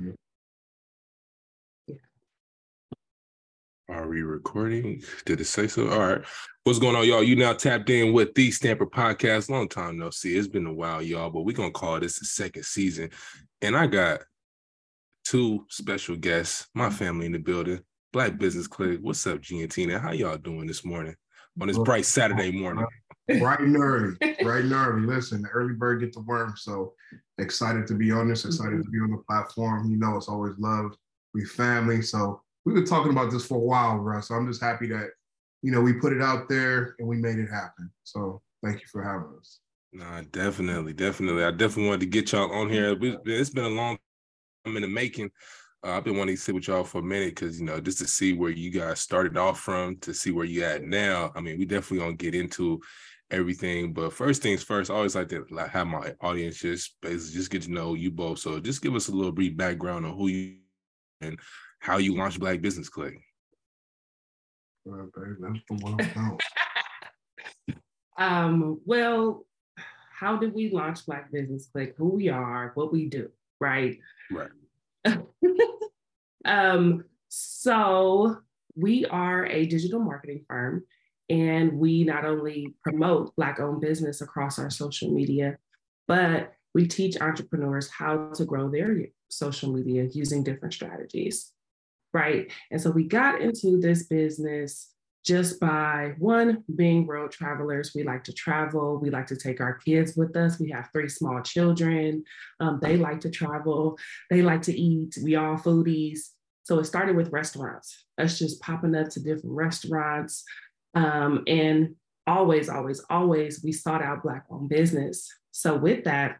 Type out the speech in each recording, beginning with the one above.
Mm-hmm. Are we recording? Did it say so? All right. What's going on, y'all? You now tapped in with the Stamper Podcast. Long time no see. It's been a while, y'all, but we're gonna call this the second season. And I got two special guests, my family in the building. Black Business Clique. What's up, G and Tina? How y'all doing this morning? On this bright Saturday morning. Bright and early, bright and early. Listen, the early bird get the worm. So excited to be on this, excited to be on the platform. You know, it's always love. We family. So we've been talking about this for a while, Russ. So I'm just happy that, you know, we put it out there and we made it happen. So thank you for having us. Nah, definitely, definitely. I definitely wanted to get y'all on here. It's been a long time in the making. Uh, I've been wanting to sit with y'all for a minute because you know just to see where you guys started off from to see where you at now. I mean, we definitely gonna get into everything, but first things first, I always like to like have my audience just basically just get to know you both. So just give us a little brief background on who you and how you launched Black Business Clique. um, well, how did we launch Black Business Clique? Who we are, what we do, right? Right. um, so we are a digital marketing firm and we not only promote Black owned business across our social media, but we teach entrepreneurs how to grow their social media using different strategies right? And so we got into this business just by one being road travelers. We like to travel. We like to take our kids with us. We have three small children. Um, they like to travel. They like to eat. We all foodies. So it started with restaurants, us just popping up to different restaurants. Um, and always, always, always, we sought out Black owned business. So with that,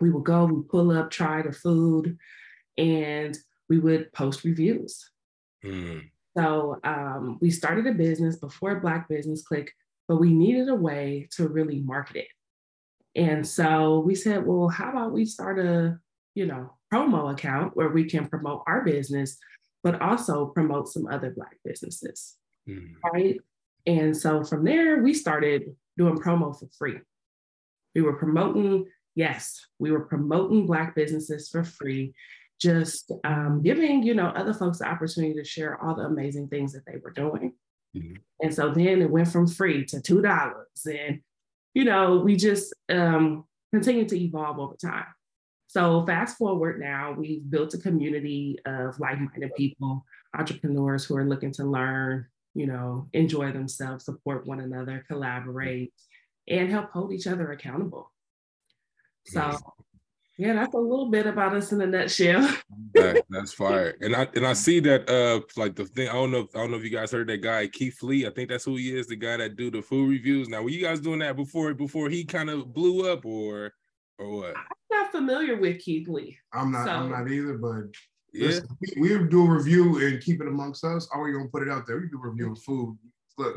we would go, we pull up, try the food, and we would post reviews. Mm. So um, we started a business before Black Business Clique, but we needed a way to really market it. And so we said, well, how about we start a, you know, promo account where we can promote our business, but also promote some other Black businesses, mm. right? And so from there, we started doing promo for free. We were promoting, yes, we were promoting Black businesses for free just um, giving you know other folks the opportunity to share all the amazing things that they were doing mm-hmm. and so then it went from free to two dollars and you know we just um, continued to evolve over time so fast forward now we've built a community of like-minded people entrepreneurs who are looking to learn you know enjoy themselves support one another collaborate and help hold each other accountable so yeah, that's a little bit about us in a nutshell. that, that's fire. And I and I see that uh like the thing I don't know if I don't know if you guys heard that guy Keith Lee. I think that's who he is, the guy that do the food reviews. Now, were you guys doing that before before he kind of blew up or or what? I'm not familiar with Keith Lee. I'm not so. I'm not either, but yeah. Listen, we, we do a review and keep it amongst us. Are we gonna put it out there? We do a review of food. Look,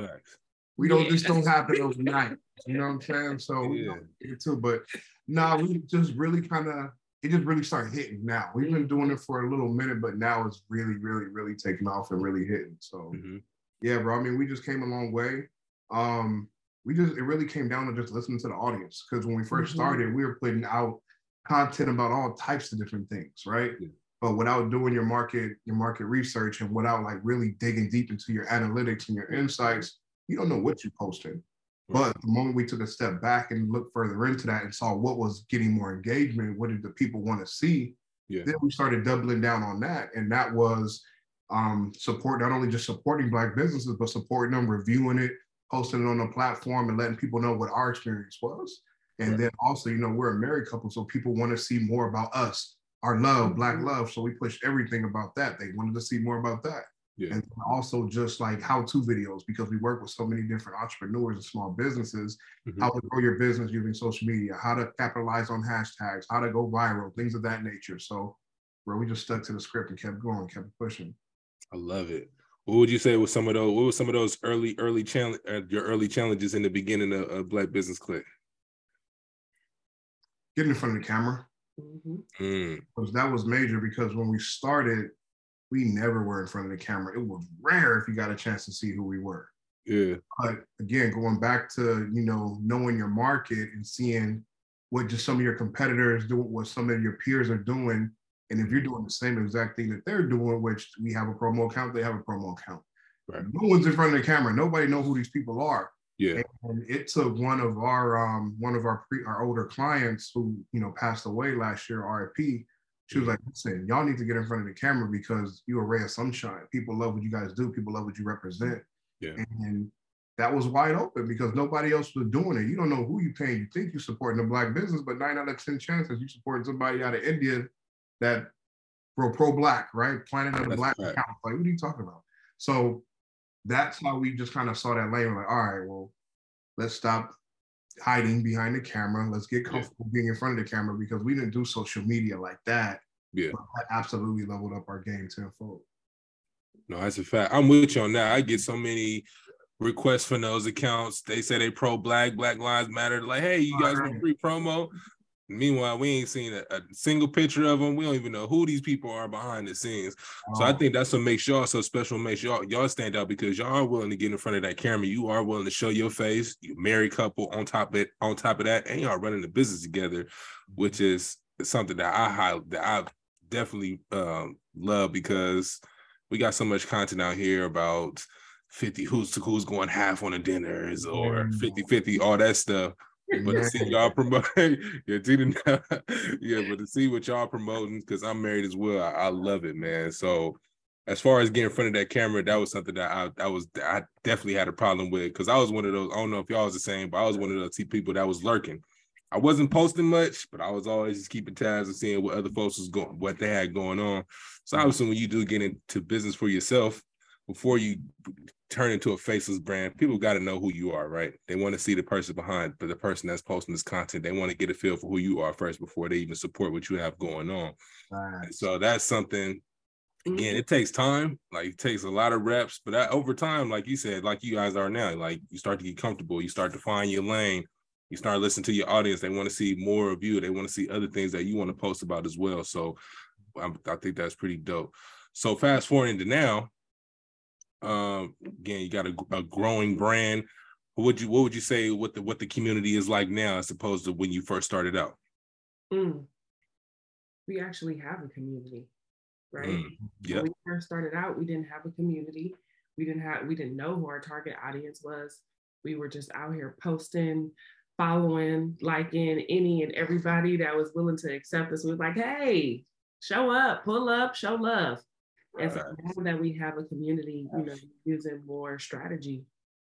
we don't yeah. just don't happen overnight. You know what I'm saying? So we yeah. we too, but no, we just really kind of it just really started hitting now. We've been doing it for a little minute, but now it's really, really, really taking off and really hitting. So mm-hmm. yeah, bro. I mean, we just came a long way. Um, we just it really came down to just listening to the audience. Because when we 1st mm-hmm. started, we were putting out content about all types of different things, right? Yeah. But without doing your market, your market research and without like really digging deep into your analytics and your insights, you don't know what you're posting. But the moment we took a step back and looked further into that and saw what was getting more engagement, what did the people want to see, yeah. then we started doubling down on that. And that was um, support, not only just supporting Black businesses, but supporting them, reviewing it, posting it on the platform, and letting people know what our experience was. And right. then also, you know, we're a married couple, so people want to see more about us, our love, Black mm-hmm. love. So we pushed everything about that. They wanted to see more about that. Yeah. And also just like how-to videos because we work with so many different entrepreneurs and small businesses, mm-hmm. how to grow your business using social media, how to capitalize on hashtags, how to go viral, things of that nature. So where we just stuck to the script and kept going, kept pushing. I love it. What would you say was some of those? What were some of those early, early challenge, uh, your early challenges in the beginning of, of Black Business Clique? Getting in front of the camera. Mm-hmm. Mm. Because that was major because when we started, we never were in front of the camera. It was rare if you got a chance to see who we were. Yeah. But again, going back to, you know, knowing your market and seeing what just some of your competitors do, what some of your peers are doing, And if you're doing the same exact thing that they're doing, which we have a promo account, they have a promo account. Right. No one's in front of the camera. Nobody know who these people are. Yeah. And it took one of our um one of our pre our older clients who you know passed away last year, RIP. She was like, listen, y'all need to get in front of the camera because you're a ray of sunshine. People love what you guys do. People love what you represent. Yeah. And that was wide open because nobody else was doing it. You don't know who you paying. You think you're supporting the black business, but nine out of 10 chances you support somebody out of India that pro pro black, right? Planet of the Black right. account. Like, what are you talking about? So that's how we just kind of saw that lane. Like, all right, well, let's stop hiding behind the camera. Let's get comfortable yeah. being in front of the camera because we didn't do social media like that. Yeah. that absolutely leveled up our game tenfold. No, that's a fact. I'm with you on that. I get so many requests from those accounts. They say they pro black, Black Lives Matter. Like, hey, you guys want free promo? Meanwhile, we ain't seen a, a, single picture of them. We don't even know who these people are behind the scenes. So I think that's what makes y'all so special. Makes y'all y'all stand out because y'all are willing to get in front of that camera. You are willing to show your face. You married couple on top of it. On top of that, and y'all running the business together, which is something that I high that I definitely um, love because we got so much content out here about 50 who's to who's going half on the dinners or 50 50 all that stuff but to see y'all promoting, yeah, Tina, yeah, but to see what y'all promoting, because I'm married as well, I, I, love it, man. So as far as getting in front of that camera, that was something that I, I was I definitely had a problem with because I was one of those. I don't know if y'all was the same, but I was one of those people that was lurking. I wasn't posting much, but I was always just keeping tabs and seeing what other folks was going, what they had going on. So obviously, when you do get into business for yourself, before you turn into a faceless brand, people got to know who you are, right? They want to see the person behind, but the person that's posting this content, they want to get a feel for who you are first before they even support what you have going on. Right. So that's something. Again, mm-hmm. it takes time. Like it takes a lot of reps, but that, over time, like you said, like you guys are now, like you start to get comfortable. You start to find your lane. You start listening to your audience. They want to see more of you. They want to see other things that you want to post about as well. So I, I think that's pretty dope. So fast forward into now, um, again, you got a, a growing brand. What would you what would you say what the what the community is like now as opposed to when you first started out? Mm. We actually have a community, right? Mm. Yeah. When we first started out, we didn't have a community. We didn't have we didn't know who our target audience was. We were just out here posting, following, liking any and everybody that was willing to accept us. We was like, hey, show up, pull up, show love. And so now that we have a community, you know, using more strategy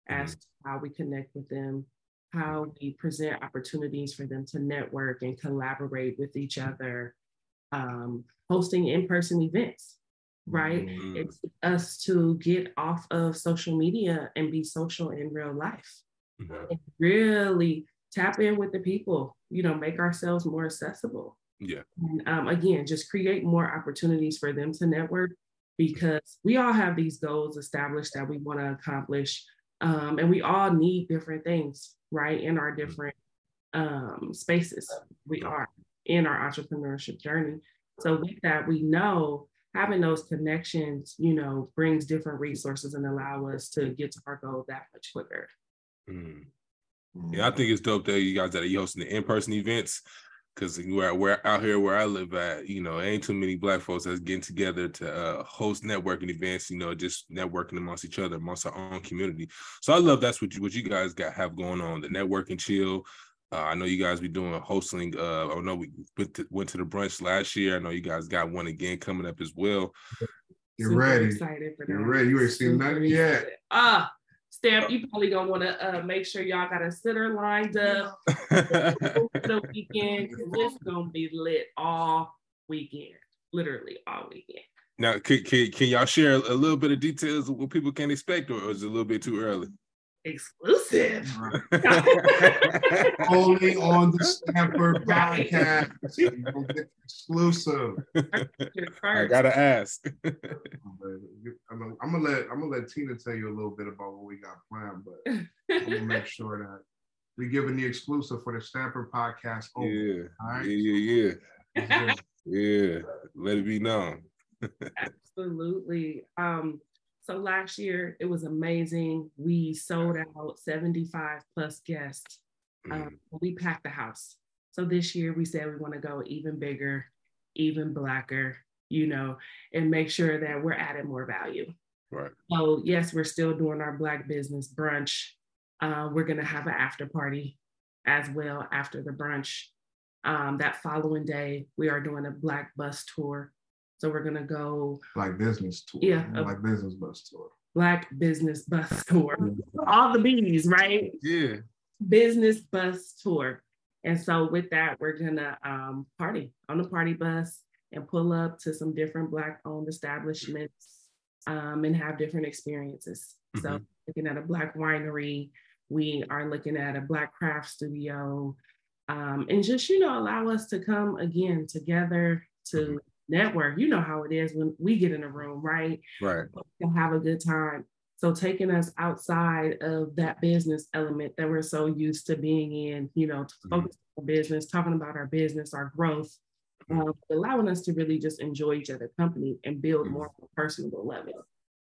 as mm-hmm. to how we connect with them, how we present opportunities for them to network and collaborate with each other, um, hosting in-person events, right? Mm-hmm. It's us to get off of social media and be social in real life. Mm-hmm. And really tap in with the people, you know, make ourselves more accessible. Yeah. And um, again, just create more opportunities for them to network because we all have these goals established that we want to accomplish. Um, and we all need different things, right? In our different um, spaces, we are in our entrepreneurship journey. So, with that, we know having those connections, you know, brings different resources and allow us to get to our goal that much quicker. Mm. Yeah, I think it's dope that you guys that are hosting the in-person events because we're, we're out here where I live at, you know, ain't too many black folks that's getting together to uh, host networking events, you know, just networking amongst each other, amongst our own community. So I love that's what you what you guys got have going on, the networking chill. Uh, I know you guys be doing hosting. Uh, I know we went to, went to the brunch last year. I know you guys got one again coming up as well. You're Super ready. Excited for that. You're ready. You ain't seen nothing yet. Ah, Stamp, you probably gonna want to uh, make sure y'all got a sitter lined up the weekend. It's gonna be lit all weekend, literally all weekend. Now, can, can, can y'all share a little bit of details of what people can expect, or is it a little bit too early? Exclusive. Only on the Stamper podcast. exclusive. I gotta ask. I'm gonna, I'm gonna let I'm gonna let Tina tell you a little bit about what we got planned, but I'm gonna make sure that we're giving the exclusive for the Stamper podcast. Over, yeah. Right? yeah, yeah, yeah, yeah. Let it be known. Absolutely. Um, so last year it was amazing. We sold out 75 plus guests. Um, mm. we packed the house. So this year we said we want to go even bigger, even Blacker, you know, and make sure that we're adding more value. Right. So, yes, we're still doing our Black business brunch. Uh, we're going to have an after party as well after the brunch. Um, that following day, we are doing a Black bus tour. So, we're going to go. Black business tour. Yeah. Black business bus tour. Black business bus tour. All the bees, right? Yeah. Business bus tour. And so with that, we're gonna um, party on the party bus and pull up to some different Black owned establishments um, and have different experiences. Mm-hmm. So looking at a Black winery, we are looking at a Black craft studio, um, and just, you know, allow us to come again together to mm-hmm. Network. You know how it is when we get in a room, right? Right. To have a good time. So taking us outside of that business element that we're so used to being in, you know, to mm-hmm. focus on business, talking about our business, our growth, um, allowing us to really just enjoy each other company and build mm-hmm. more personal level.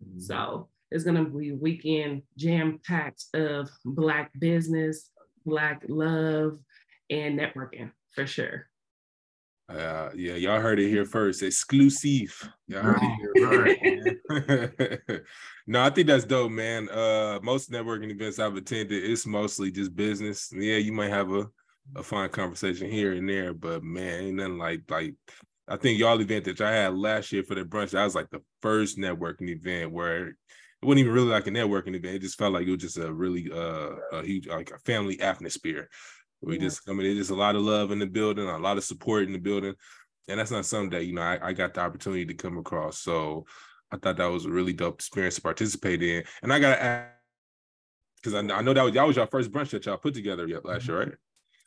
Mm-hmm. So it's gonna be a weekend jam packed of Black business, Black love, and networking for sure. Uh, yeah, y'all heard it here first. Exclusive. Y'all heard it here no, I think that's dope, man. Uh, most networking events I've attended, it's mostly just business. Yeah, you might have a, a fine conversation here and there, but man, ain't nothing like like I think y'all event that I had last year for the brunch, that was like the first networking event where it wasn't even really like a networking event. It just felt like it was just a really uh a huge like a family atmosphere. We yeah. just, I mean, there's just a lot of love in the building, a lot of support in the building. And that's not something that, you know, I, I got the opportunity to come across. So I thought that was a really dope experience to participate in. And I got to ask, because I, I, know that was, that was your first brunch that y'all put together last year, mm-hmm. right?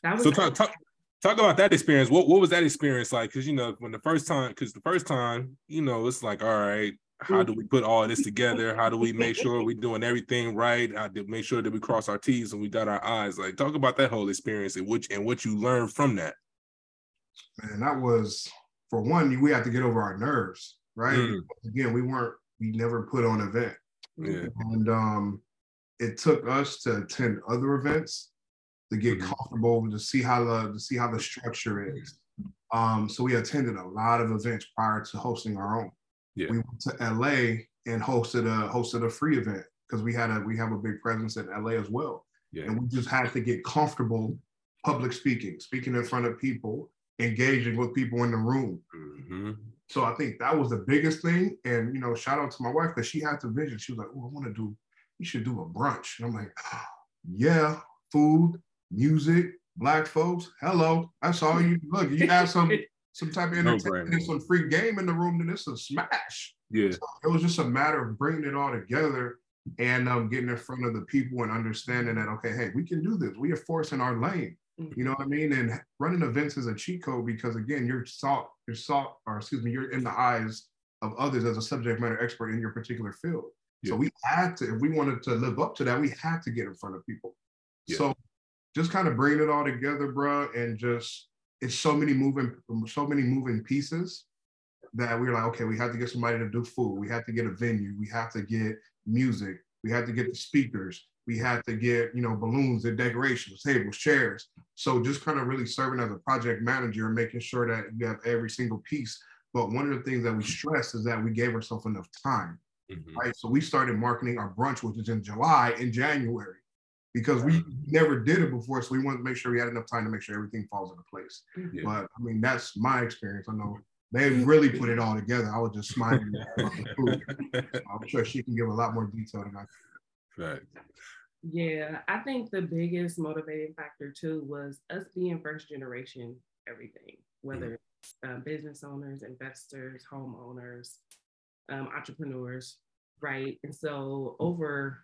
That was so talk, talk, talk about that experience. What, what was that experience like? Because, you know, when the first time, because the first time, you know, it's like, all right, how do we put all this together? How do we make sure we're doing everything right? How to make sure that we cross our T's and we dot our I's? Like talk about that whole experience and which and what you learned from that. Man, that was for one, we had to get over our nerves, right? Mm. Again, we weren't, we never put on an event. Yeah. And um it took us to attend other events to get mm-hmm. comfortable to see how the to see how the structure is. Um, so we attended a lot of events prior to hosting our own. Yeah. We went to LA and hosted a hosted a free event because we had a we have a big presence in LA as well. Yeah. And we just had to get comfortable public speaking, speaking in front of people, engaging with people in the room. Mm-hmm. So I think that was the biggest thing. And you know, shout out to my wife because she had the vision. She was like, "Oh, I want to do. You should do a brunch." And I'm like, oh, "Yeah, food, music, black folks. Hello, that's all you look. You have some some type of entertainment and some free game in the room, then it's a smash. Yeah. So it was just a matter of bringing it all together and um, getting in front of the people and understanding that, okay, hey, we can do this. We are forcing our lane. You know what I mean? And running events is a cheat code because again, you're salt, you're salt, or excuse me, you're in the eyes of others as a subject matter expert in your particular field. Yeah. So we had to, if we wanted to live up to that, we had to get in front of people. Yeah. So just kind of bring it all together, bro, and just it's so many moving, so many moving pieces that we are like, okay, we have to get somebody to do food. We have to get a venue. We have to get music. We have to get the speakers. We have to get, you know, balloons and decorations, tables, chairs. So just kind of really serving as a project manager and making sure that you have every single piece. But one of the things that we stressed is that we gave ourselves enough time. Mm-hmm. Right. So we started marketing our brunch, which is in July in January because we never did it before. So we wanted to make sure we had enough time to make sure everything falls into place. Yeah. But I mean, that's my experience. I know they really put it all together. I was just smiling. I'm sure she can give a lot more detail than I can. Right. Yeah, I think the biggest motivating factor too was us being first generation everything, whether mm it's uh, business owners, investors, homeowners, um, entrepreneurs, right? And so over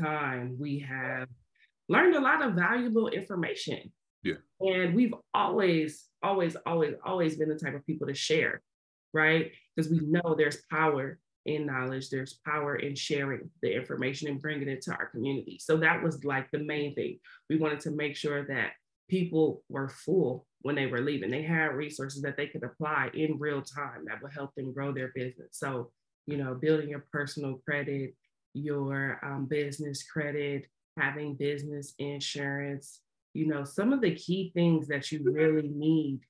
time, we have learned a lot of valuable information. Yeah. And we've always, always, always, always been the type of people to share, right? Because we know there's power in knowledge, there's power in sharing the information and bringing it to our community. So that was like the main thing. We wanted to make sure that people were full when they were leaving. They had resources that they could apply in real time that would help them grow their business. So, you know, building your personal credit, your um, business credit, having business insurance, you know, some of the key things that you really need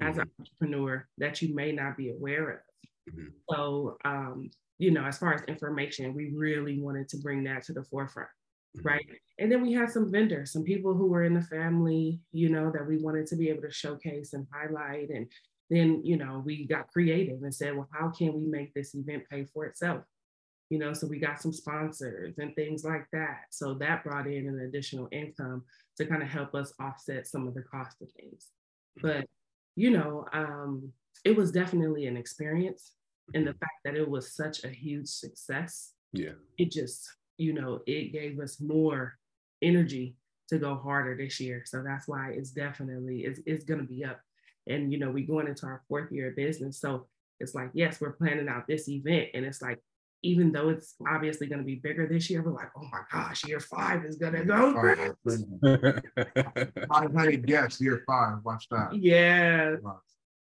as mm-hmm. an entrepreneur that you may not be aware of. Mm-hmm. So, um, you know, as far as information, we really wanted to bring that to the forefront, mm-hmm. right? And then we had some vendors, some people who were in the family, you know, that we wanted to be able to showcase and highlight. And then, you know, we got creative and said, well, how can we make this event pay for itself? You know, so we got some sponsors and things like that. So that brought in an additional income to kind of help us offset some of the cost of things. But, you know, um, it was definitely an experience and the fact that it was such a huge success yeah. it just you know it gave us more energy to go harder this year. So that's why it's definitely it's, it's going to be up. And you know we're going into our fourth year of business. So it's like yes we're planning out this event and it's like even though it's obviously going to be bigger this year, we're like, oh my gosh, year five is going to go. 500 guests, year five. Watch that. Yeah.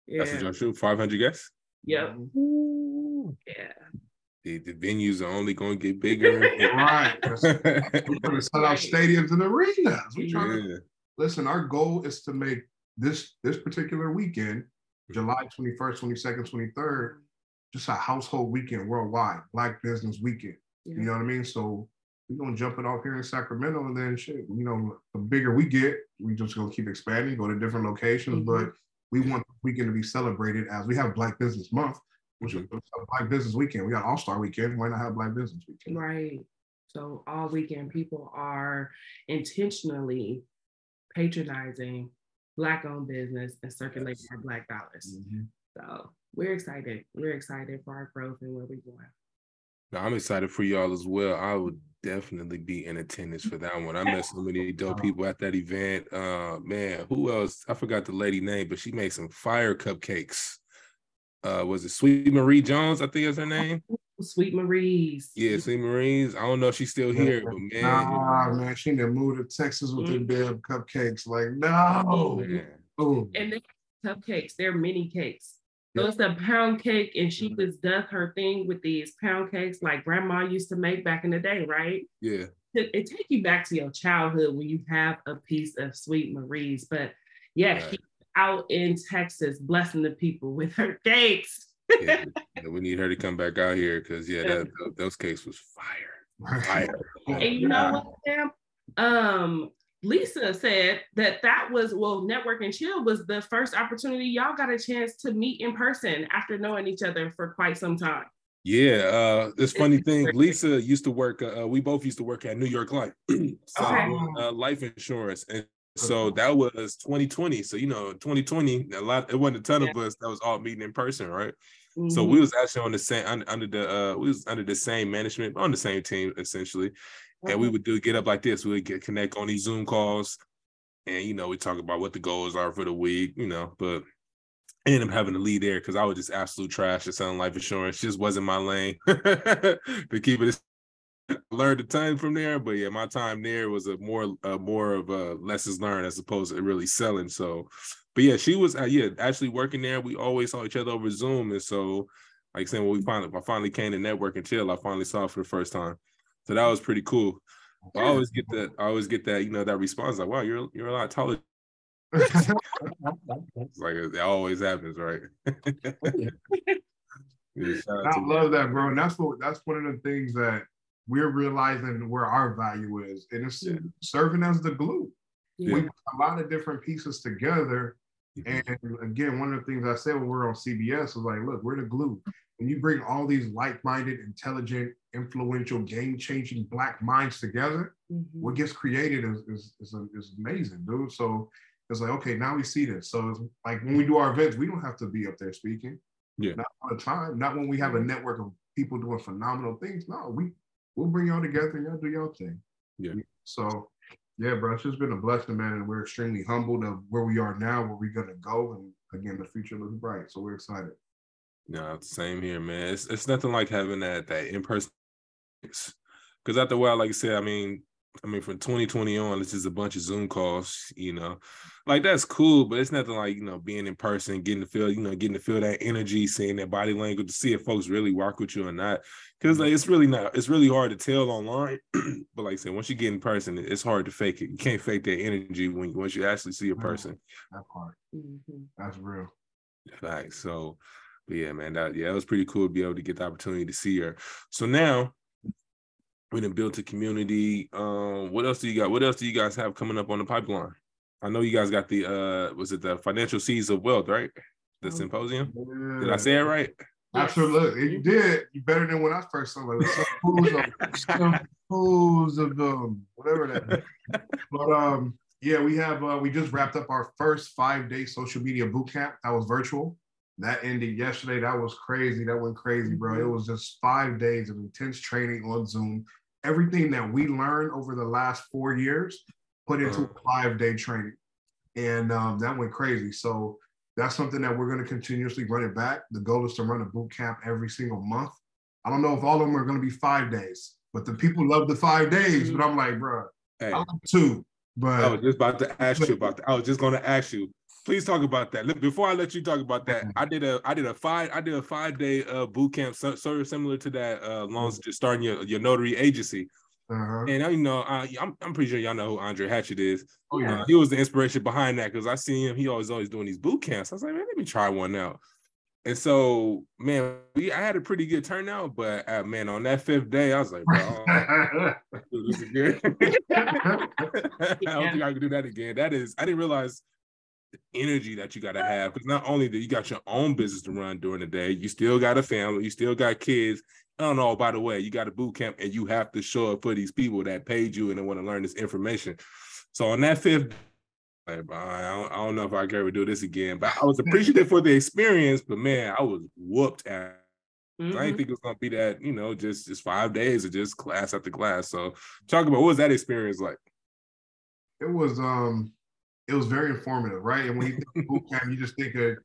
yeah. That's what y'all shoot. 500 guests? Yep. Ooh. Yeah. The, the venues are only going to get bigger. right. We're going to sell out stadiums and arenas. We're trying yeah. to, listen, our goal is to make this this particular weekend, mm-hmm. July 21st, 22nd, 23rd, just a household weekend worldwide, Black Business Weekend. Yeah. You know what I mean? So we're gonna jump it off here in Sacramento, and then shit, you know, the bigger we get, we just gonna keep expanding, go to different locations. Mm-hmm. But we want the weekend to be celebrated as we have Black Business Month, which is a Black Business Weekend. We got All Star Weekend. Why not have Black Business Weekend? Right. So all weekend, people are intentionally patronizing Black-owned business and circulating yes. our Black dollars. Mm-hmm. So we're excited. We're excited for our growth and where we're going. I'm excited for y'all as well. I would definitely be in attendance for that one. I met so many dope people at that event. Uh man, who else? I forgot the lady name, but she made some fire cupcakes. Uh was it Sweet Marie Jones? I think is her name. Sweet Marie's. Yeah, Sweet Marie's. I don't know if she's still here, but man. Nah, man, she didn't move to Texas with mm-hmm. the damn cupcakes. Like, no. Oh, and the cupcakes, they're mini cakes. So it's a pound cake, and she mm-hmm. just does her thing with these pound cakes like grandma used to make back in the day, right? Yeah. It, it take you back to your childhood when you have a piece of Sweet Marie's. But yeah, right. she's out in Texas blessing the people with her cakes. yeah, we need her to come back out here because yeah, that, those cakes was fire. Fire. and you know what, Sam? Um, Lisa said that that was well, network and chill was the first opportunity y'all got a chance to meet in person after knowing each other for quite some time. Yeah, uh, this funny thing. Lisa used to work. Uh, we both used to work at New York Life, so, okay. uh, life insurance, and so that was 2020. So you know, 2020, a lot. It wasn't a ton yeah. of us that was all meeting in person, right? Mm-hmm. So we mm-hmm. was actually on the same under, under the uh, we was under the same management on the same team essentially, and we would do get up like this. We would get connect on these Zoom calls, and you know we talk about what the goals are for the week, you know. But I ended up having to leave there because I was just absolute trash at selling life insurance. Just wasn't my lane to keep it. learned a ton from there, but yeah, my time there was a more uh, more of a lessons learned as opposed to really selling. So, but yeah, she was uh, yeah actually working there. We always saw each other over Zoom, and so like saying when we finally I finally came to network and chill, I finally saw her for the first time. So that was pretty cool. I always get that. I always get that. You know that response like, "Wow, you're you're a lot taller." it's like it always happens, right? yeah, I love that, bro. And that's what that's one of the things that we're realizing where our value is, and it's yeah. serving as the glue. Yeah. We put a lot of different pieces together. Mm-hmm. And again, one of the things I said when we are on CBS was like, look, we're the glue. When you bring all these like-minded, intelligent, influential, game-changing black minds together, mm-hmm. what gets created is, is, is, is, amazing, dude. So it's like, okay, now we see this. So it's like when we do our events, we don't have to be up there speaking. Yeah. Not all the time. Not when we have a network of people doing phenomenal things. No, we we'll bring y'all together and y'all do y'all thing. Yeah. So yeah, bro, it's just been a blessing, man. And we're extremely humbled of where we are now, where we're gonna go. And again, the future looks bright. So we're excited. No, same here, man. It's it's nothing like having that that in person. Because after a while, like I said, I mean, I mean, from 2020 on, it's just a bunch of Zoom calls, you know. Like that's cool, but it's nothing like, you know, being in person, getting to feel, you know, getting to feel that energy, seeing that body language to see if folks really work with you or not. Cause like it's really not, it's really hard to tell online. but like I said, once you get in person, it's hard to fake it. You can't fake that energy when once you actually see a person. That part. Mm-hmm. That's real. Facts. So, but yeah, man, that yeah, it was pretty cool to be able to get the opportunity to see her. So now we done built a community. Um, what else do you got? What else do you guys have coming up on the pipeline? I know you guys got the uh was it the financial seeds of wealth, right? The oh, symposium. Yeah. Did I say it right? Absolutely. You did. You better than when I first saw it. Some pools of, um, whatever that is. But um, yeah, we have uh, we just wrapped up our first five day social media boot camp. That was virtual. That ended yesterday. That was crazy. That went crazy, bro. It was just five days of intense training on Zoom. Everything that we learned over the last four years put into uh-huh. a five day training. And um, that went crazy. So that's something that we're going to continuously run it back. The goal is to run a boot camp every single month. I don't know if all of them are going to be five days, but the people love the five days. But I'm like, bro, hey, I two. But I was just about to ask you about that. I was just going to ask you. Please talk about that. Look, before I let you talk about that, I did a I did a five I did a five day uh, boot camp, sort of similar to that. Uh, long just starting your your notary agency. Uh-huh. And I you know I, I'm I'm pretty sure y'all know who Andre Hatchett is. Oh yeah, uh, he was the inspiration behind that because I seen him. He always always doing these boot camps. I was like, man, let me try one out. And so, man, we I had a pretty good turnout, but uh, man, on that fifth day, I was like, bro, this is good. I don't think I can do that again. That is, I didn't realize energy that you got to have because not only do you got your own business to run during the day, you still got a family, you still got kids, Oh no, by the way, you got a boot camp and you have to show up for these people that paid you and they want to learn this information. So on that fifth, I don't, I don't know if I can ever do this again, but I was appreciative for the experience, but man, I was whooped at Mm-hmm. I didn't think it was gonna be that, you know, just just five days of just class after class. So talk about what was that experience like? It was um it was very informative, right? And when you think boot camp, you just think of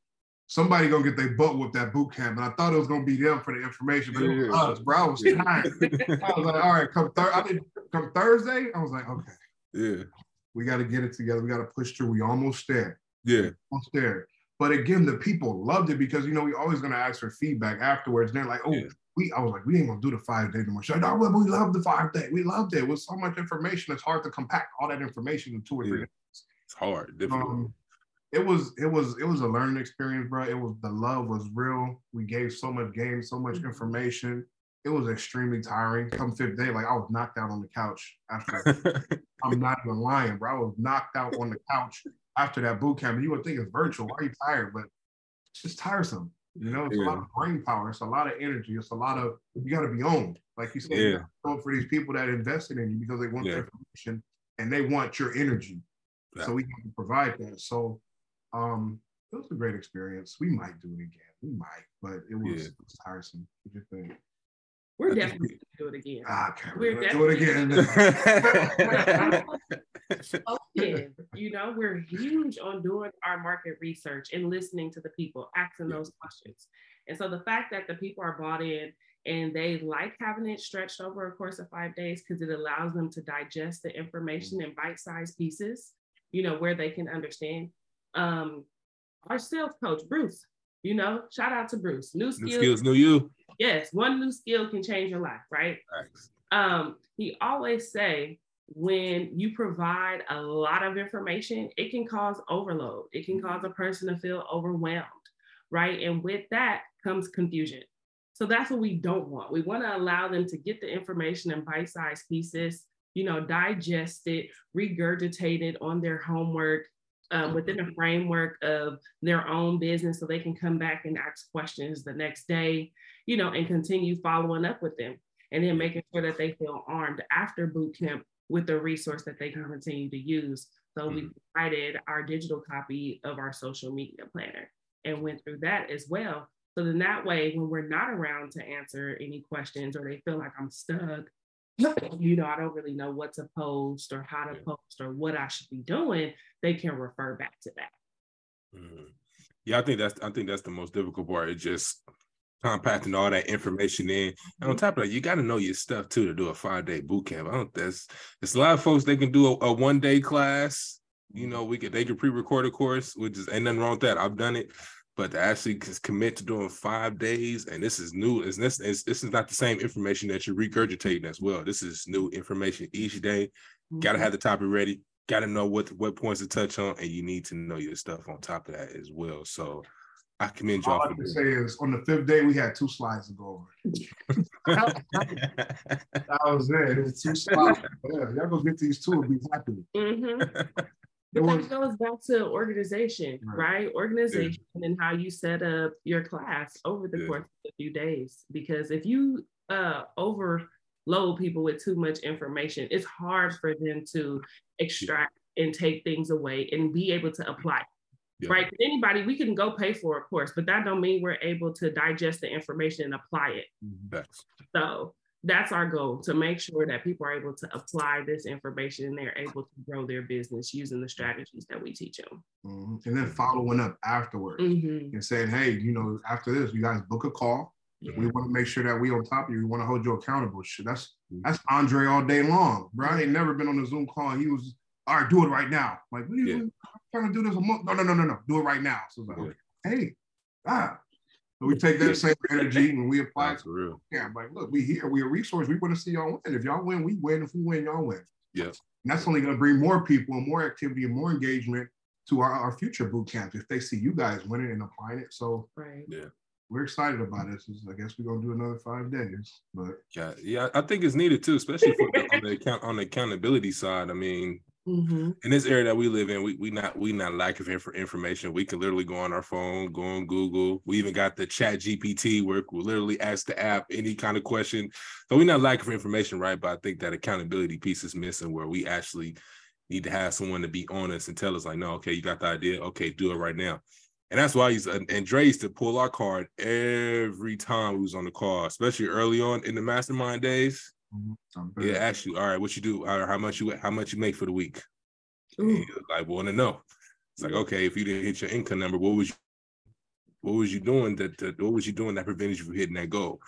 somebody gonna get their butt whooped at boot camp. And I thought it was gonna be them for the information, but it was us, bro. I was tired. I was like, all right, come thir- I did come Thursday. I was like, okay. Yeah. We got to get it together. We got to push through. We almost there. Yeah. Almost there. But again, the people loved it because you know we always gonna ask for feedback afterwards. And they're like, oh, yeah. we I was like, we ain't gonna do the five day no more. no, we love the five day. We loved it. With so much information, it's hard to compact all that information in two or three yeah. It's hard, difficult. Um, it was it was it was a learning experience, bro. It was the love was real. We gave so much game, so much mm-hmm. information. It was extremely tiring. Come fifth day, like I was knocked out on the couch after. I'm not even lying, bro. I was knocked out on the couch after that boot camp. And you would think it's virtual. Why are you tired? But it's just tiresome. You know, it's yeah. a lot of brain power. It's a lot of energy. It's a lot of you got to be owned. Like you said, yeah. you for these people that invested in you because they want yeah. information and they want your energy. Yeah. So we can provide that. So um, it was a great experience. We might do it again. We might, but it was, yeah. it was tiresome. What do you think? We're definitely gonna do it again. Ah, okay, we're, we're do it again. Open, you know, we're huge on doing our market research and listening to the people, asking yeah. those questions. And so the fact that the people are bought in and they like having it stretched over a course of five days because it allows them to digest the information mm-hmm. in bite-sized pieces, you know, where they can understand um, our sales coach, Bruce. You know, shout out to Bruce. New skills, new, skills, new you. Yes, one new skill can change your life, right? Thanks. Um, he always say when you provide a lot of information, it can cause overload. It can cause a person to feel overwhelmed, right? And with that comes confusion. So that's what we don't want. We want to allow them to get the information in bite-sized pieces, you know, digest it, regurgitate it on their homework, um, within a framework of their own business so they can come back and ask questions the next day, you know, and continue following up with them. And then making sure that they feel armed after boot camp with the resource that they can continue to use. So we mm-hmm. provided our digital copy of our social media planner and went through that as well. So then that way, when we're not around to answer any questions or they feel like I'm stuck, you know, I don't really know what to post or how to post or what I should be doing, they can refer back to that. Mm-hmm. Yeah, I think that's I think that's the most difficult part. It's just compacting all that information in. And on mm-hmm. top of that, you got to know your stuff too to do a five day boot camp. I don't. That's it's a lot of folks they can do a, a one day class. You know, we could they can pre record a course, which is ain't nothing wrong with that. I've done it but to actually commit to doing five days, and this is new, is this is this is not the same information that you're regurgitating as well. This is new information each day. Mm-hmm. Got to have the topic ready. Got to know what what points to touch on, and you need to know your stuff on top of that as well. So, I commend y'all. All I can say is on the fifth day we had two slides to go over. that was it. It was two slides. Yeah, y'all go get these two and be happy. Mm-hmm. But that goes back to organization, right? right? Organization yeah. and how you set up your class over the yeah. course of a few days. Because if you uh, overload people with too much information, it's hard for them to extract yeah. and take things away and be able to apply. Right? Anybody, we can go pay for a course, but that don't mean we're able to digest the information and apply it. That's- so that's our goal to make sure that people are able to apply this information and they're able to grow their business using the strategies that we teach them. Mm-hmm. And then following up afterwards mm-hmm. and saying, hey, you know, after this, you guys book a call. Yeah. We want to make sure that we on top of you. We want to hold you accountable. Shit, that's mm-hmm. that's Andre all day long, bro. I ain't never been on a Zoom call. And he was, all right, do it right now. Like, what are you yeah. trying to do this a month? No, no, no, no, no. Do it right now. So like, yeah. hey, ah, so we take that same energy and we apply. That's real. Yeah, I'm like, look, we here, we a resource. We want to see y'all win. If y'all win, we win. If we win, y'all win. Yes. And that's only going to bring more people and more activity and more engagement to our, our future boot camps if they see you guys winning and applying it. So right. Yeah. We're excited about this. I guess we're gonna do another five days. But yeah, yeah, I think it's needed too, especially for the, on the account on the accountability side. I mean, Mm-hmm. In this area that we live in, we we not we not lack of inf- information. We can literally go on our phone, go on Google. We even got the Chat GPT where we literally ask the app any kind of question. So we not lack of information, right? But I think that accountability piece is missing, where we actually need to have someone to be honest and tell us, like, no, okay, you got the idea, okay, do it right now. And that's why he's and Dre used to pull our card every time we was on the call, especially early on in the mastermind days. Mm-hmm. Yeah, ask you, all right, what you do, or how much you how much you make for the week. Like, want to know. It's like, okay, if you didn't hit your income number, what was you, what was you doing that, that what was you doing that prevented you from hitting that goal?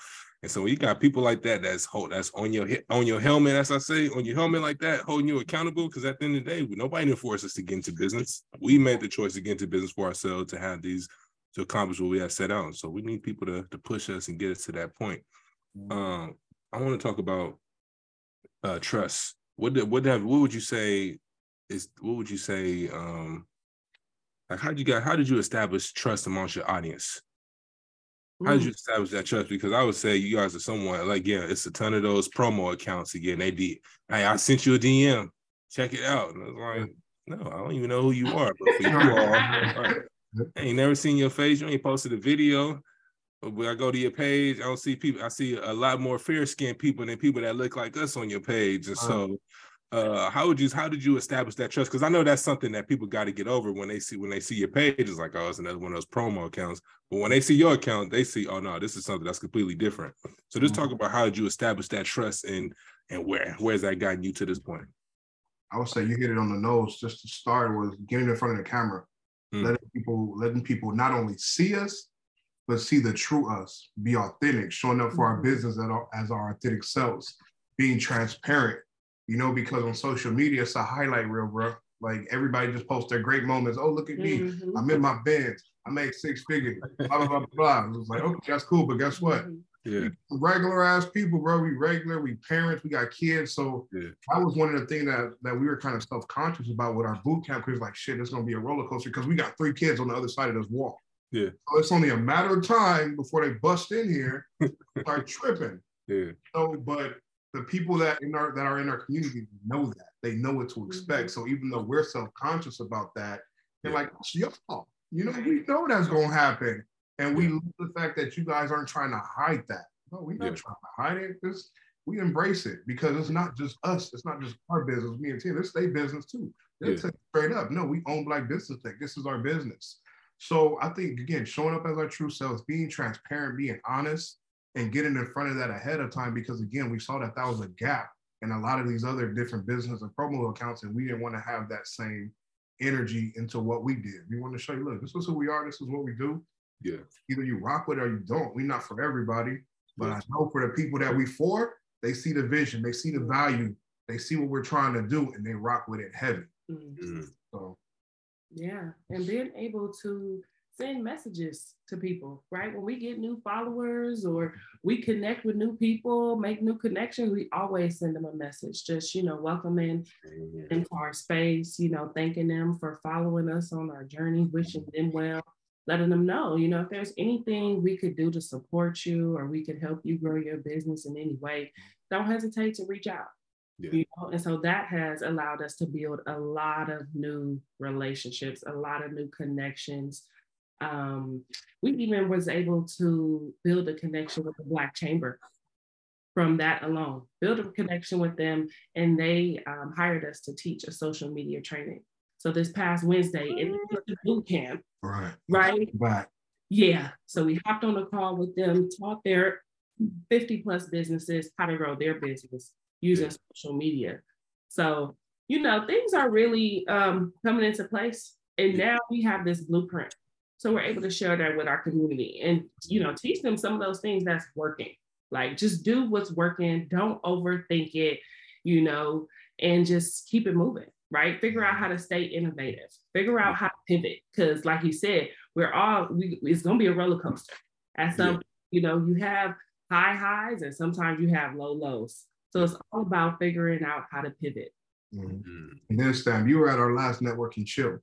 And so you got people like that that's hold that's on your on your helmet, as I say, on your helmet like that, holding you accountable. Because at the end of the day, nobody enforced us to get into business. We made the choice to get into business for ourselves to have these to accomplish what we have set out. So we need people to to push us and get us to that point. Mm-hmm. Um, I want to talk about uh, trust. What did, what have, what would you say is what would you say? Um, like how did you guys how did you establish trust amongst your audience? How did you establish that trust? Because I would say you guys are someone like yeah, it's a ton of those promo accounts again. They did. Hey, I sent you a DM. Check it out. And I was like, no, I don't even know who you are. But for you all. I ain't never seen your face. You ain't posted a video. But when I go to your page, I don't see people. I see a lot more fair skinned people than people that look like us on your page. And so, uh, how would you? How did you establish that trust? Because I know that's something that people got to get over when they see when they see your page. It's like, oh, it's another one of those promo accounts. But when they see your account, they see, oh no, this is something that's completely different. So just mm-hmm. talk about how did you establish that trust and and where where's that gotten you to this point? I would say you hit it on the nose. Just to start was getting in front of the camera, mm. letting people letting people not only see us but see the true us, be authentic, showing up for our mm-hmm. business as our authentic selves, being transparent, you know, because on social media, it's a highlight reel, bro. Like everybody just posts their great moments. Oh, look at me. Mm-hmm. I'm in my bed. I make six figures. Blah, blah, blah, blah. It was like, okay, that's cool. But guess what? Mm-hmm. Yeah. Regular ass people, bro. We regular, we parents, we got kids. So yeah. that was one of the things that, that we were kind of self-conscious about with our boot camp. Cause like, shit, it's gonna be a roller coaster because we got three kids on the other side of this wall. Yeah. So it's only a matter of time before they bust in here, start tripping. Yeah. So, but the people that in our that are in our community know that they know what to expect. Mm-hmm. So even though we're self-conscious about that, they're yeah. like, y'all, you know, we know that's gonna happen. And we love the fact that you guys aren't trying to hide that. No, we're not yeah. trying to hide it. This we embrace it because it's not just us, it's not just our business, me and Tim, it's their business too. They'll yeah. straight up. No, we own Black Business Tech. This is our business. So I think again, showing up as our true selves, being transparent, being honest, and getting in front of that ahead of time, because again, we saw that that was a gap in a lot of these other different business and promo accounts, and we didn't want to have that same energy into what we did. We want to show you, look, this is who we are, this is what we do. Yeah. Either you rock with it or you don't. We're not for everybody, but I know for the people that we for, they see the vision, they see the value, they see what we're trying to do, and they rock with it heavy. Mm-hmm. So yeah, and being able to send messages to people, right? When we get new followers or we connect with new people, make new connections, we always send them a message, just, you know, welcoming into our space, you know, thanking them for following us on our journey, wishing them well. letting them know, you know, if there's anything we could do to support you or we could help you grow your business in any way, don't hesitate to reach out. Yeah. You know? And so that has allowed us to build a lot of new relationships, a lot of new connections. Um, we even was able to build a connection with the Black Chamber from that alone, build a connection with them, and they um, hired us to teach a social media training. So this past Wednesday, it was a boot camp. Right. Right. Right. Yeah. So we hopped on a call with them, taught their 50 plus businesses how to grow their business using social media. So, you know, things are really um, coming into place. And now we have this blueprint. So we're able to share that with our community and, you know, teach them some of those things that's working. Like just do what's working, don't overthink it, you know, and just keep it moving right? Figure out how to stay innovative, figure out how to pivot. Cause like you said, we're all, we, it's gonna be a roller coaster. At some, yeah. you know, you have high highs and sometimes you have low lows. So it's all about figuring out how to pivot. Mm-hmm. And this time you were at our last networking chill,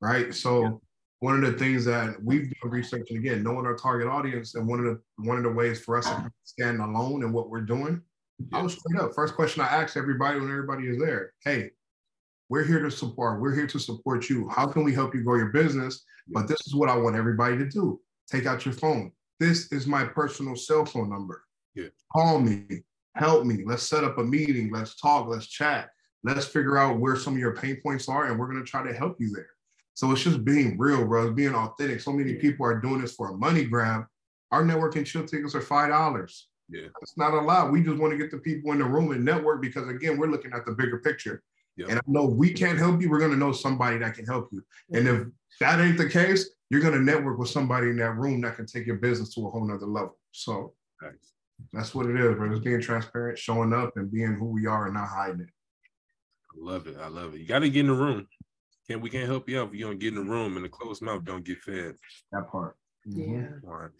right? So yeah. one of the things that we've been researching again, knowing our target audience, and one of the one of the ways for us to stand alone in what we're doing. Yeah. I was straight up. First question I asked everybody when everybody is there, hey, we're here to support. We're here to support you. How can we help you grow your business? But this is what I want everybody to do. Take out your phone. This is my personal cell phone number. Yeah. Call me, help me. Let's set up a meeting. Let's talk. Let's chat. Let's figure out where some of your pain points are, and we're going to try to help you there. So it's just being real, bro. It's being authentic. So many people are doing this for a money grab. Our networking chill tickets are five dollars. Yeah, it's not a lot. We just want to get the people in the room and network because again, we're looking at the bigger picture. Yep. And I know we can't help you, we're gonna know somebody that can help you. And if that ain't the case, you're gonna network with somebody in that room that can take your business to a whole nother level. So nice. That's what it is, bro. Just being transparent, showing up and being who we are and not hiding it. I love it. I love it. You gotta get in the room. Can't we can't help you out if you don't get in the room and the closed mouth don't get fed. That part. Mm-hmm. Yeah. All right.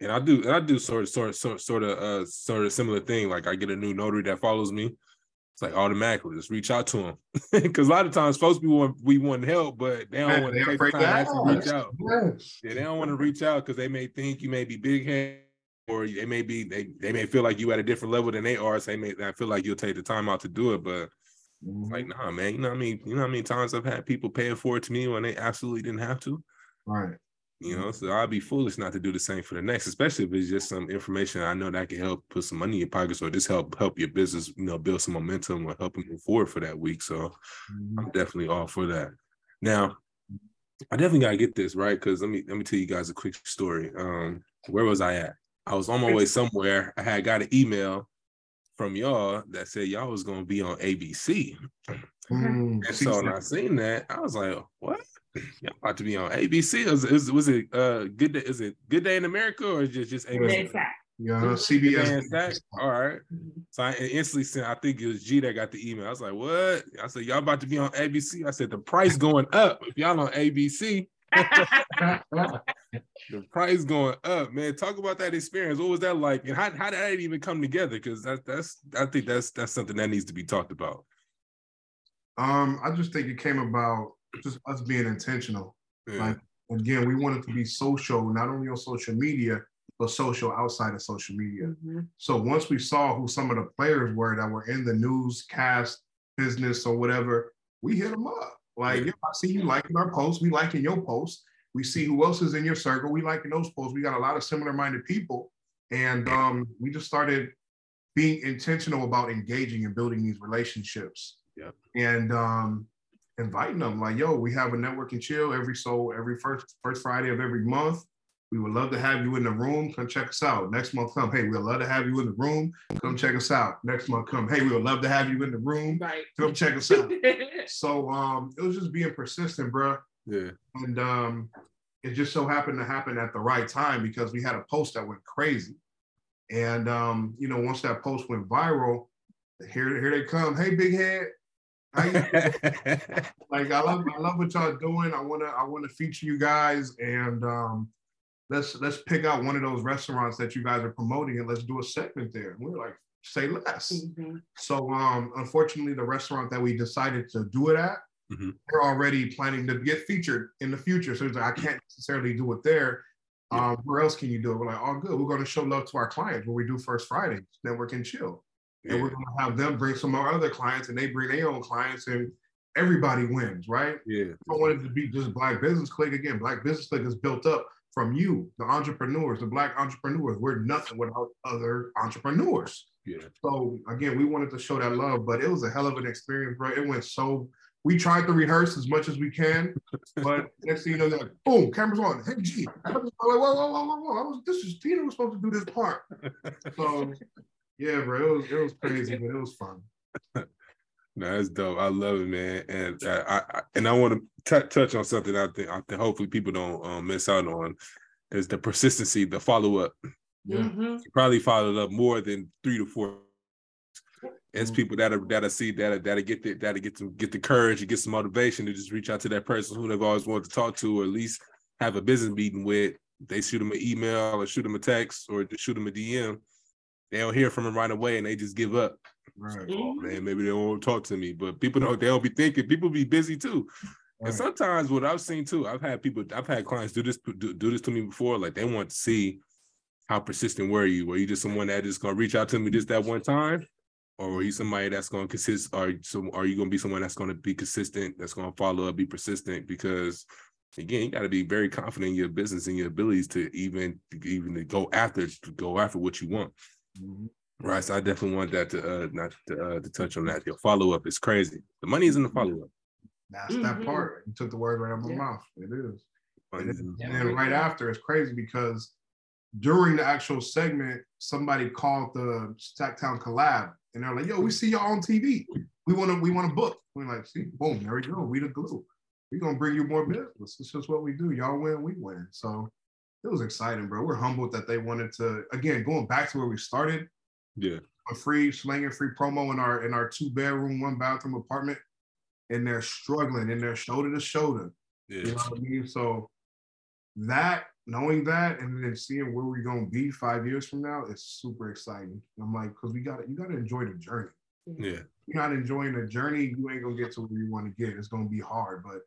And I do, and I do sort of, sort of, sort of, sort of, uh, sort of similar thing. Like I get a new notary that follows me it's like automatically just reach out to them because a lot of times folks we want we want help but they don't want to take the time to reach out yeah they don't want to reach out because they may think you may be big head or they may be they they may feel like you at a different level than they are so they may I feel like you'll take the time out to do it but mm-hmm. like nah man you know what I mean you know how many times I've had people paying for it to me when they absolutely didn't have to right you know, so I'd be foolish not to do the same for the next, especially if it's just some information I know that can help put some money in your pockets or just help help your business, you know, build some momentum or help them move forward for that week. So mm-hmm. I'm definitely all for that. Now, I definitely gotta get this right because let me let me tell you guys a quick story. Um, where was I at? I was on my way somewhere. I had got an email from y'all that said y'all was gonna be on ABC. Mm-hmm. And so when I seen that, I was like, what? Y'all about to be on ABC. Is, is was it uh good day? Is it Good Day in America or just just ABC? Yeah, CBS. All right. Mm-hmm. So I instantly sent. I think it was G that got the email. I was like, "What?" I said, "Y'all about to be on ABC." I said, "The price going up. If y'all on ABC, the price going up, man. Talk about that experience. What was that like, and how, how did that even come together? Because that, that's I think that's that's something that needs to be talked about. Um, I just think it came about just us being intentional. Yeah. Like again, we wanted to be social, not only on social media, but social outside of social media. Mm-hmm. So once we saw who some of the players were that were in the newscast business or whatever, we hit them up. Like, yeah. I see you liking our posts, we liking your posts. We see who else is in your circle, we liking those posts. We got a lot of similar-minded people, and um, we just started being intentional about engaging and building these relationships. Yep. And um, inviting them like, yo, we have a networking chill every so every first first Friday of every month. We would love to have you in the room. Come check us out. Next month, come. Hey, we'd love to have you in the room. Come check us out. Next month, come. Hey, we would love to have you in the room. Right. Come check us out. so um, it was just being persistent, bro. Yeah. And um, it just so happened to happen at the right time because we had a post that went crazy. And um, you know, once that post went viral, here, here they come. Hey, big head. like I love I love what y'all doing. I wanna I wanna feature you guys and um let's let's pick out one of those restaurants that you guys are promoting and let's do a segment there. And we're like, say less. Mm-hmm. So um unfortunately the restaurant that we decided to do it at mm-hmm. they're already planning to get featured in the future. So like, I can't necessarily do it there. Um, where else can you do it? We're like, oh, good. We're going to show love to our clients where we do First Friday, Network and Chill. And we're going to have them bring some of our other clients and they bring their own clients and everybody wins, right? Yeah. I don't want it to be just Black Business Clique again. Black Business Clique is built up from you, the entrepreneurs, the Black entrepreneurs. We're nothing without other entrepreneurs. Yeah. So again, we wanted to show that love, but it was a hell of an experience, bro. It went so. We tried to rehearse as much as we can, but next thing you know, they're like, boom, cameras on. Hey, G. I was like, whoa, whoa, whoa, whoa, whoa. I was, this is Tina was supposed to do this part. So yeah, bro, it was it was crazy, but it was fun. No, that's dope. I love it, man. And uh, I, I and I want to t- touch on something I think I think hopefully people don't um, miss out on is the persistency, the follow up. Yeah. Mm-hmm. Probably followed up more than three to four. It's mm-hmm. people that are that I see that that get the, that get some get the courage and get some motivation to just reach out to that person who they've always wanted to talk to, or at least have a business meeting with. They shoot them an email or shoot them a text or shoot them a DM. They don't hear from them right away and they just give up. Right. Oh, man, maybe they won't talk to me. But people don't they don't be thinking, people be busy too. Right. And sometimes what I've seen too, I've had people, I've had clients do this, do, do this to me before. Like they want to see how persistent were you? Were you just someone that is gonna reach out to me just that one time? Or are you somebody that's gonna consist are so are you gonna be someone that's gonna be consistent, that's gonna follow up, be persistent? Because again, you gotta be very confident in your business and your abilities to even even to go after to go after what you want. Mm-hmm. Right. So I definitely want that to uh not to, uh, to touch on that. Your follow up is crazy. The money is in the follow up. That's mm-hmm. that part. You took the word right out of my yeah. mouth. It is. And then, and then right after, it's crazy because during the actual segment, somebody called the Stacktown collab, and they're like, "Yo, we see y'all on TV. We want to, we want to book." We're like, "See, boom, there we go. We the glue. We gonna bring you more business. It's just what we do. Y'all win, we win." So it was exciting, bro. We're humbled that they wanted to. Again, going back to where we started, yeah. A free slinging free promo in our in our two bedroom, one bathroom apartment, and they're struggling and they're shoulder to shoulder. Yeah. You know what I mean? So that knowing that and then seeing where we're gonna be five years from now, is super exciting. I'm like, because we got to you got to enjoy the journey. Yeah. You're not enjoying the journey, you ain't gonna get to where you want to get. It's gonna be hard, but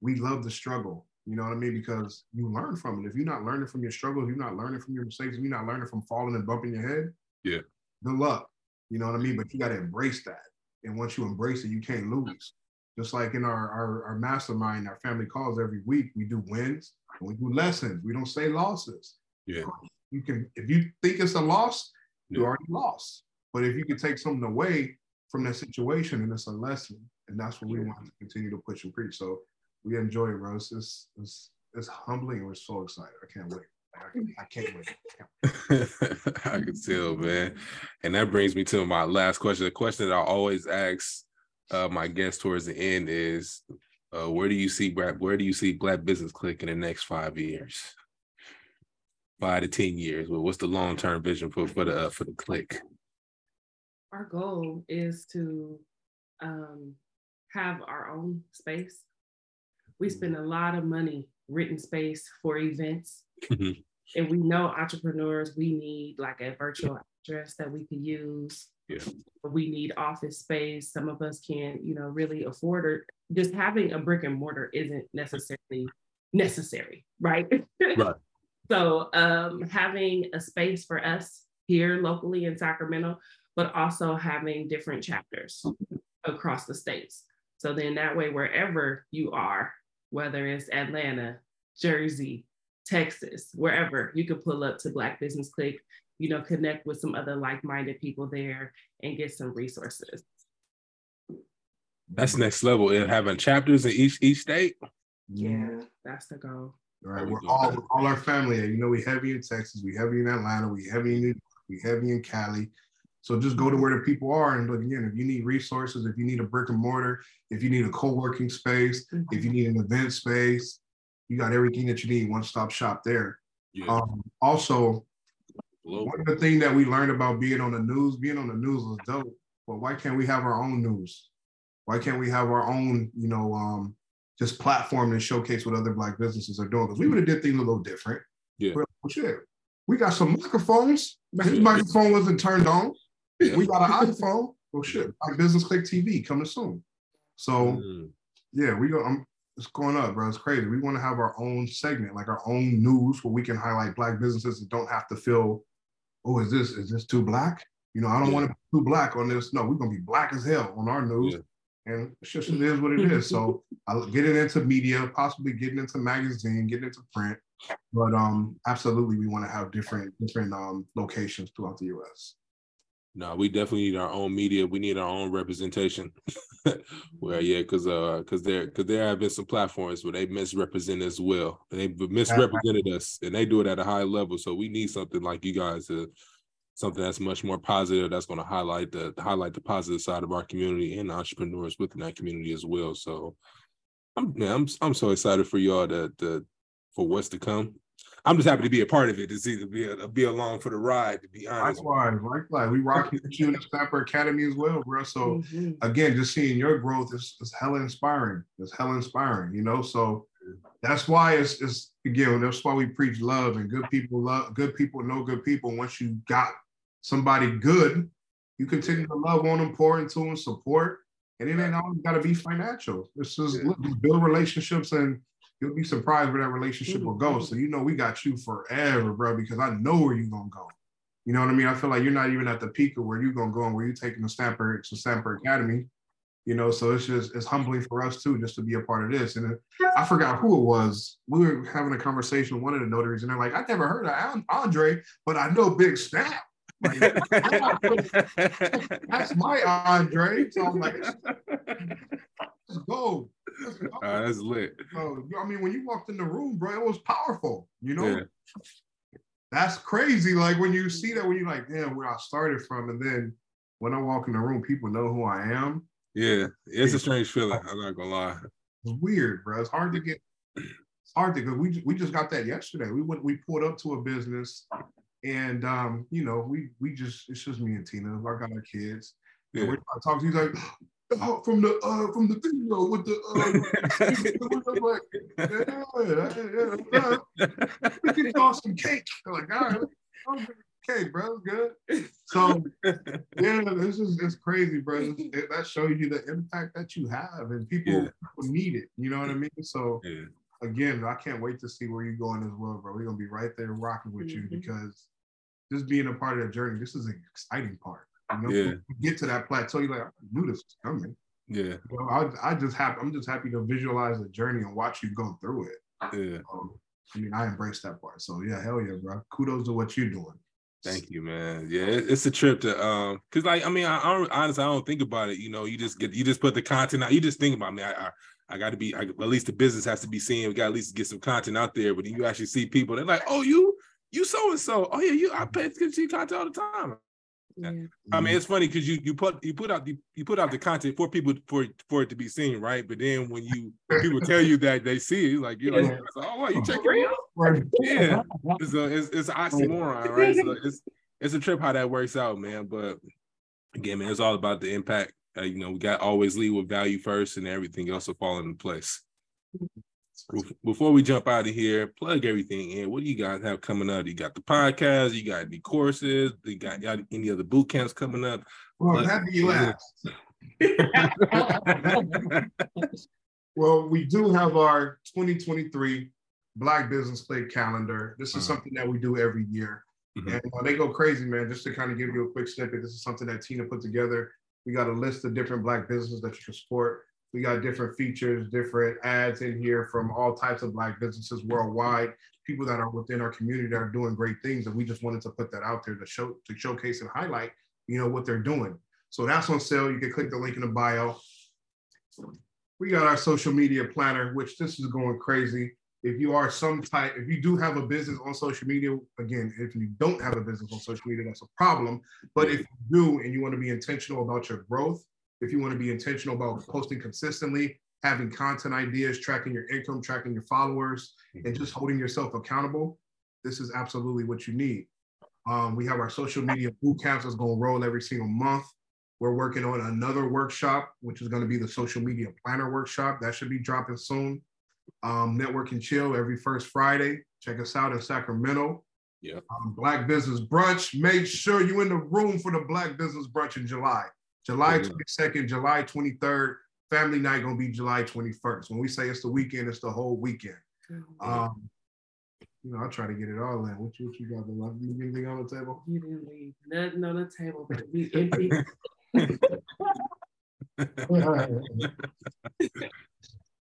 we love the struggle. You know what I mean? Because you learn from it. If you're not learning from your struggles, you're not learning from your mistakes, you're not learning from falling and bumping your head. Yeah good luck. You know what I mean? But you got to embrace that. And once you embrace it, you can't lose. Just like in our, our, our mastermind, our family calls every week, we do wins and we do lessons. We don't say losses. Yeah. Um, you can, if you think it's a loss, you already lost. But if you can take something away from that situation and it's a lesson, and that's what we want to continue to push and preach. So we enjoy it, Rose. It's, it's, it's humbling and we're so excited. I can't wait. I can't wait. I can tell, man. And that brings me to my last question. The question that I always ask uh, my guests towards the end is, uh, where do you see Black? Where do you see Black Business Clique in the next five years? Five to ten years. Well, what's the long term vision for for the uh, for the clique? Our goal is to um, have our own space. We spend a lot of money written space for events. Mm-hmm. And we know entrepreneurs, we need like a virtual address that we can use. Yeah. We need office space. Some of us can't, you know, really afford it. Just having a brick and mortar isn't necessarily necessary, right? Right. so um, having a space for us here locally in Sacramento, but also having different chapters across the states. So then that way, wherever you are, whether it's Atlanta, Jersey, Texas, wherever, you could pull up to Black Business Clique, you know, connect with some other like-minded people there and get some resources. That's next level. And having chapters in each each state. Yeah, that's the goal. All right, we're all all our family. You know, we heavy in Texas, we heavy in Atlanta, we heavy in New York, we heavy in Cali. So just go to where the people are and look again. If you need resources, if you need a brick and mortar, if you need a co-working space, mm-hmm. if you need an event space, you got everything that you need, one stop shop there. Yeah. Um, also, one of the things that we learned about being on the news, being on the news was dope. But why can't we have our own news? Why can't we have our own, you know, um, just platform and showcase what other black businesses are doing? Because we would have did things a little different. Yeah. But, well, shit, we got some microphones. His microphone wasn't turned on. We got an iPhone. Well, shit, like Business Clique TV coming soon. So mm. yeah, we go. I'm, it's going up, bro. It's crazy. We want to have our own segment, like our own news, where we can highlight black businesses that don't have to feel, oh, is this is this too black? You know, I don't yeah. want to be too black on this. No, we're gonna be black as hell on our news. Yeah. And it's just it is what it is. So I getting into media, possibly getting into magazine, getting into print. But um absolutely we want to have different different um locations throughout the US. No, we definitely need our own media. We need our own representation. well, yeah, because uh, because there because there have been some platforms where they misrepresent as well. They misrepresented us, and they do it at a high level. So we need something like you guys to something that's much more positive. That's going to highlight the highlight the positive side of our community and entrepreneurs within that community as well. So, I'm man, I'm I'm so excited for y'all to, to for what's to come. I'm just happy to be a part of it. To see to be a, be along for the ride. To be honest, likewise, likewise, we rock with you in the Stamper Academy as well, bro. So mm-hmm. again, just seeing your growth is, is hella inspiring. It's hella inspiring, you know. So that's why it's, it's again that's why we preach love and good people love good people know good people. Once you got somebody good, you continue to love on them, pour into them, support, and it ain't always got to be financial. This is yeah. build relationships and you'll be surprised where that relationship will go. So you know we got you forever, bro, because I know where you're gonna go. You know what I mean? I feel like you're not even at the peak of where you're gonna go and where you're taking the Stamper to Stamper Academy. You know, so it's just it's humbling for us too, just to be a part of this. And I forgot who it was. We were having a conversation with one of the notaries, and they're like, "I never heard of Andre, but I know Big Stamp." Like, that's my Andre. So I'm like, let's go. Uh, that's lit. So, I mean, when you walked in the room, bro, it was powerful. You know, yeah. that's crazy. Like when you see that, when you're like, damn, where I started from, and then when I walk in the room, people know who I am. Yeah, it's a strange feeling. I'm not gonna lie. It's weird, bro. It's hard to get. It's hard to go. We we just got that yesterday. We went. We pulled up to a business, and um, you know, we we just it's just me and Tina. I got our kids. Yeah. And we're talking. He's like, from the uh from the video with the uh like, yeah, yeah, yeah. We can toss some cake. I'm like, all right, I'm cake, bro, good. So yeah, this is it's crazy, bro. It, that shows you the impact that you have, and people, yeah. people need it. You know what I mean? So yeah. again, I can't wait to see where you're going as well, bro. We're gonna be right there rocking with mm-hmm. you because just being a part of that journey, this is an exciting part. You know, yeah. get to that plateau, you're like, I knew this was coming. Yeah. You know, I, I just happy. I'm just happy to visualize the journey and watch you go through it. Yeah. Um, I mean, I embrace that part. So yeah, hell yeah, bro. Kudos to what you're doing. Thank you, man. Yeah, it's a trip to um, cause like I mean, I, I don't, honestly I don't think about it. You know, you just get you just put the content out. You just think about me. I I, I got to be I, at least the business has to be seen. We got to at least get some content out there. But you actually see people, they're like, oh, you you so and so. Oh yeah, you I pay attention to content all the time. Yeah. I mean, it's funny because you you put you put out the you put out the content for people for for it to be seen, right? But then when you people tell you that they see it, like you're like, oh, wow, you check it out? Yeah, it's a it's, it's an oxymoron, right? So it's it's a trip how that works out, man. But again, man, it's all about the impact. Uh, you know, we got always lead with value first, and everything else will fall into place. Before we jump out of here, plug everything in. What do you guys have coming up? You got the podcast, you got any courses, you got any other boot camps coming up? Well, happy you asked. well, we do have our 2023 Black Business Play calendar. This is uh-huh. something that we do every year. Mm-hmm. And uh, they go crazy, man. Just to kind of give you a quick snippet, this is something that Tina put together. We got a list of different Black businesses that you can support. We got different features, different ads in here from all types of Black businesses worldwide, people that are within our community that are doing great things. And we just wanted to put that out there to show, to showcase and highlight, you know, what they're doing. So that's on sale. You can click the link in the bio. We got our social media planner, which this is going crazy. If you are some type, if you do have a business on social media, again, if you don't have a business on social media, that's a problem. But if you do and you want to be intentional about your growth, if you want to be intentional about posting consistently, having content ideas, tracking your income, tracking your followers, and mm-hmm. just holding yourself accountable, this is absolutely what you need. Um, we have our social media boot camps that's going to roll every single month. We're working on another workshop, which is going to be the social media planner workshop. That should be dropping soon. Um, Network and Chill every first Friday. Check us out in Sacramento. Yeah. Um, Black Business Brunch. Make sure you're in the room for the Black Business Brunch in July. July 22nd, July 23rd. family night gonna be July 21st. When we say it's the weekend, it's the whole weekend. Mm-hmm. Um, you know, I try to get it all in. What you, what you got? The you anything on the table? You didn't leave nothing on the table, but we empty.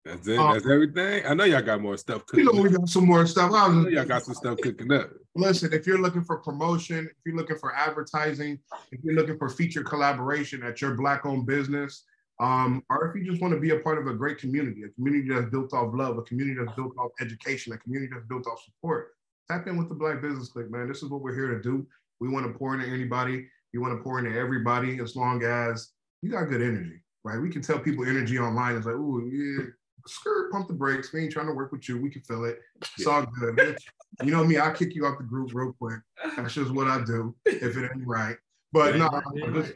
That's it. Um, That's everything. I know y'all got more stuff cooking. You know, we got some more stuff. I, was, I y'all got some stuff cooking up. Listen, if you're looking for promotion, if you're looking for advertising, if you're looking for feature collaboration at your black-owned business, um, or if you just want to be a part of a great community, a community that's built off love, a community that's built off education, a community that's built off support, tap in with the Black Business Clique, man. This is what we're here to do. We want to pour into anybody. You want to pour into everybody as long as you got good energy, right? We can tell people energy online is like, oh, yeah, skirt, pump the brakes. We ain't trying to work with you. We can feel it. It's all good. you know me, I'll kick you out the group real quick. That's just what I do if it ain't right. But no, right.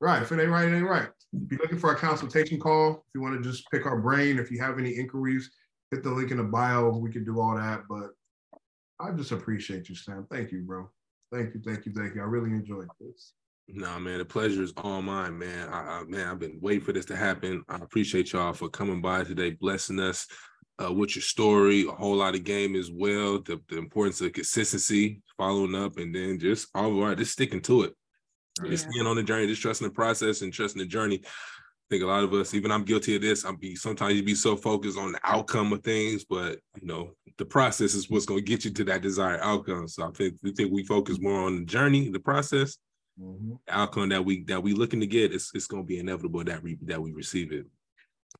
right. If it ain't right, it ain't right. If you're looking for a consultation call, if you want to just pick our brain, if you have any inquiries, hit the link in the bio. We can do all that. But I just appreciate you, Sam. Thank you, bro. Thank you, thank you, thank you. I really enjoyed this. Nah, man, the pleasure is all mine, man. I, I, man, I've been waiting for this to happen. I appreciate y'all for coming by today, blessing us uh, with your story, a whole lot of game as well. The, the importance of consistency, following up, and then just all right, just sticking to it. Yeah. Just being on the journey, just trusting the process and trusting the journey. I think a lot of us, even I'm guilty of this. I'm be sometimes you be so focused on the outcome of things, but you know the process is what's going to get you to that desired outcome. So I think we think we focus more on the journey, the process, mm-hmm. outcome that we that we looking to get. It's it's going to be inevitable that we that we receive it.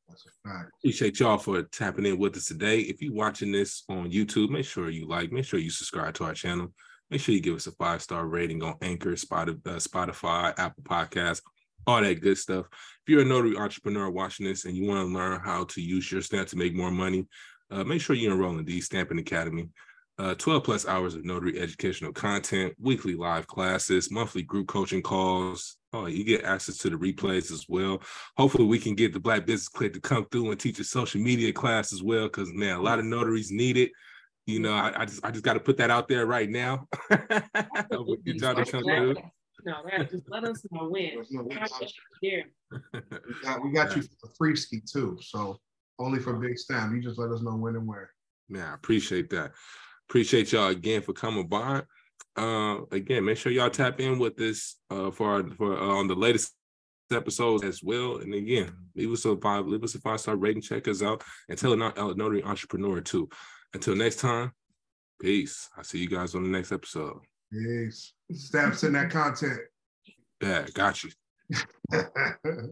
That's a fact. Appreciate y'all for tapping in with us today. If you're watching this on YouTube, make sure you like, make sure you subscribe to our channel. Make sure you give us a five star rating on Anchor, uh, Spotify, Apple Podcasts, all that good stuff. If you're a notary entrepreneur watching this and you want to learn how to use your stamp to make more money, uh, make sure you enroll in the Stampin' Academy. Uh, 12 plus hours of notary educational content, weekly live classes, monthly group coaching calls. Oh, you get access to the replays as well. Hopefully, we can get the Black Business Clique to come through and teach a social media class as well. Because man, a lot of notaries need it. You know, I, I just I just got to put that out there right now. Good job to come through. No, that just let us know when. we, got, we got you for free ski too. So only for Big Stamp. You just let us know when and where. Yeah, I appreciate that. Appreciate y'all again for coming by. Uh, again, make sure y'all tap in with this uh, for our, for uh, on the latest episodes as well. And again, leave us a five, leave us a five star rating, check us out, and tell a notary entrepreneur too. Until next time, peace. I'll see you guys on the next episode. Peace. Stamps in that content. Yeah, got you.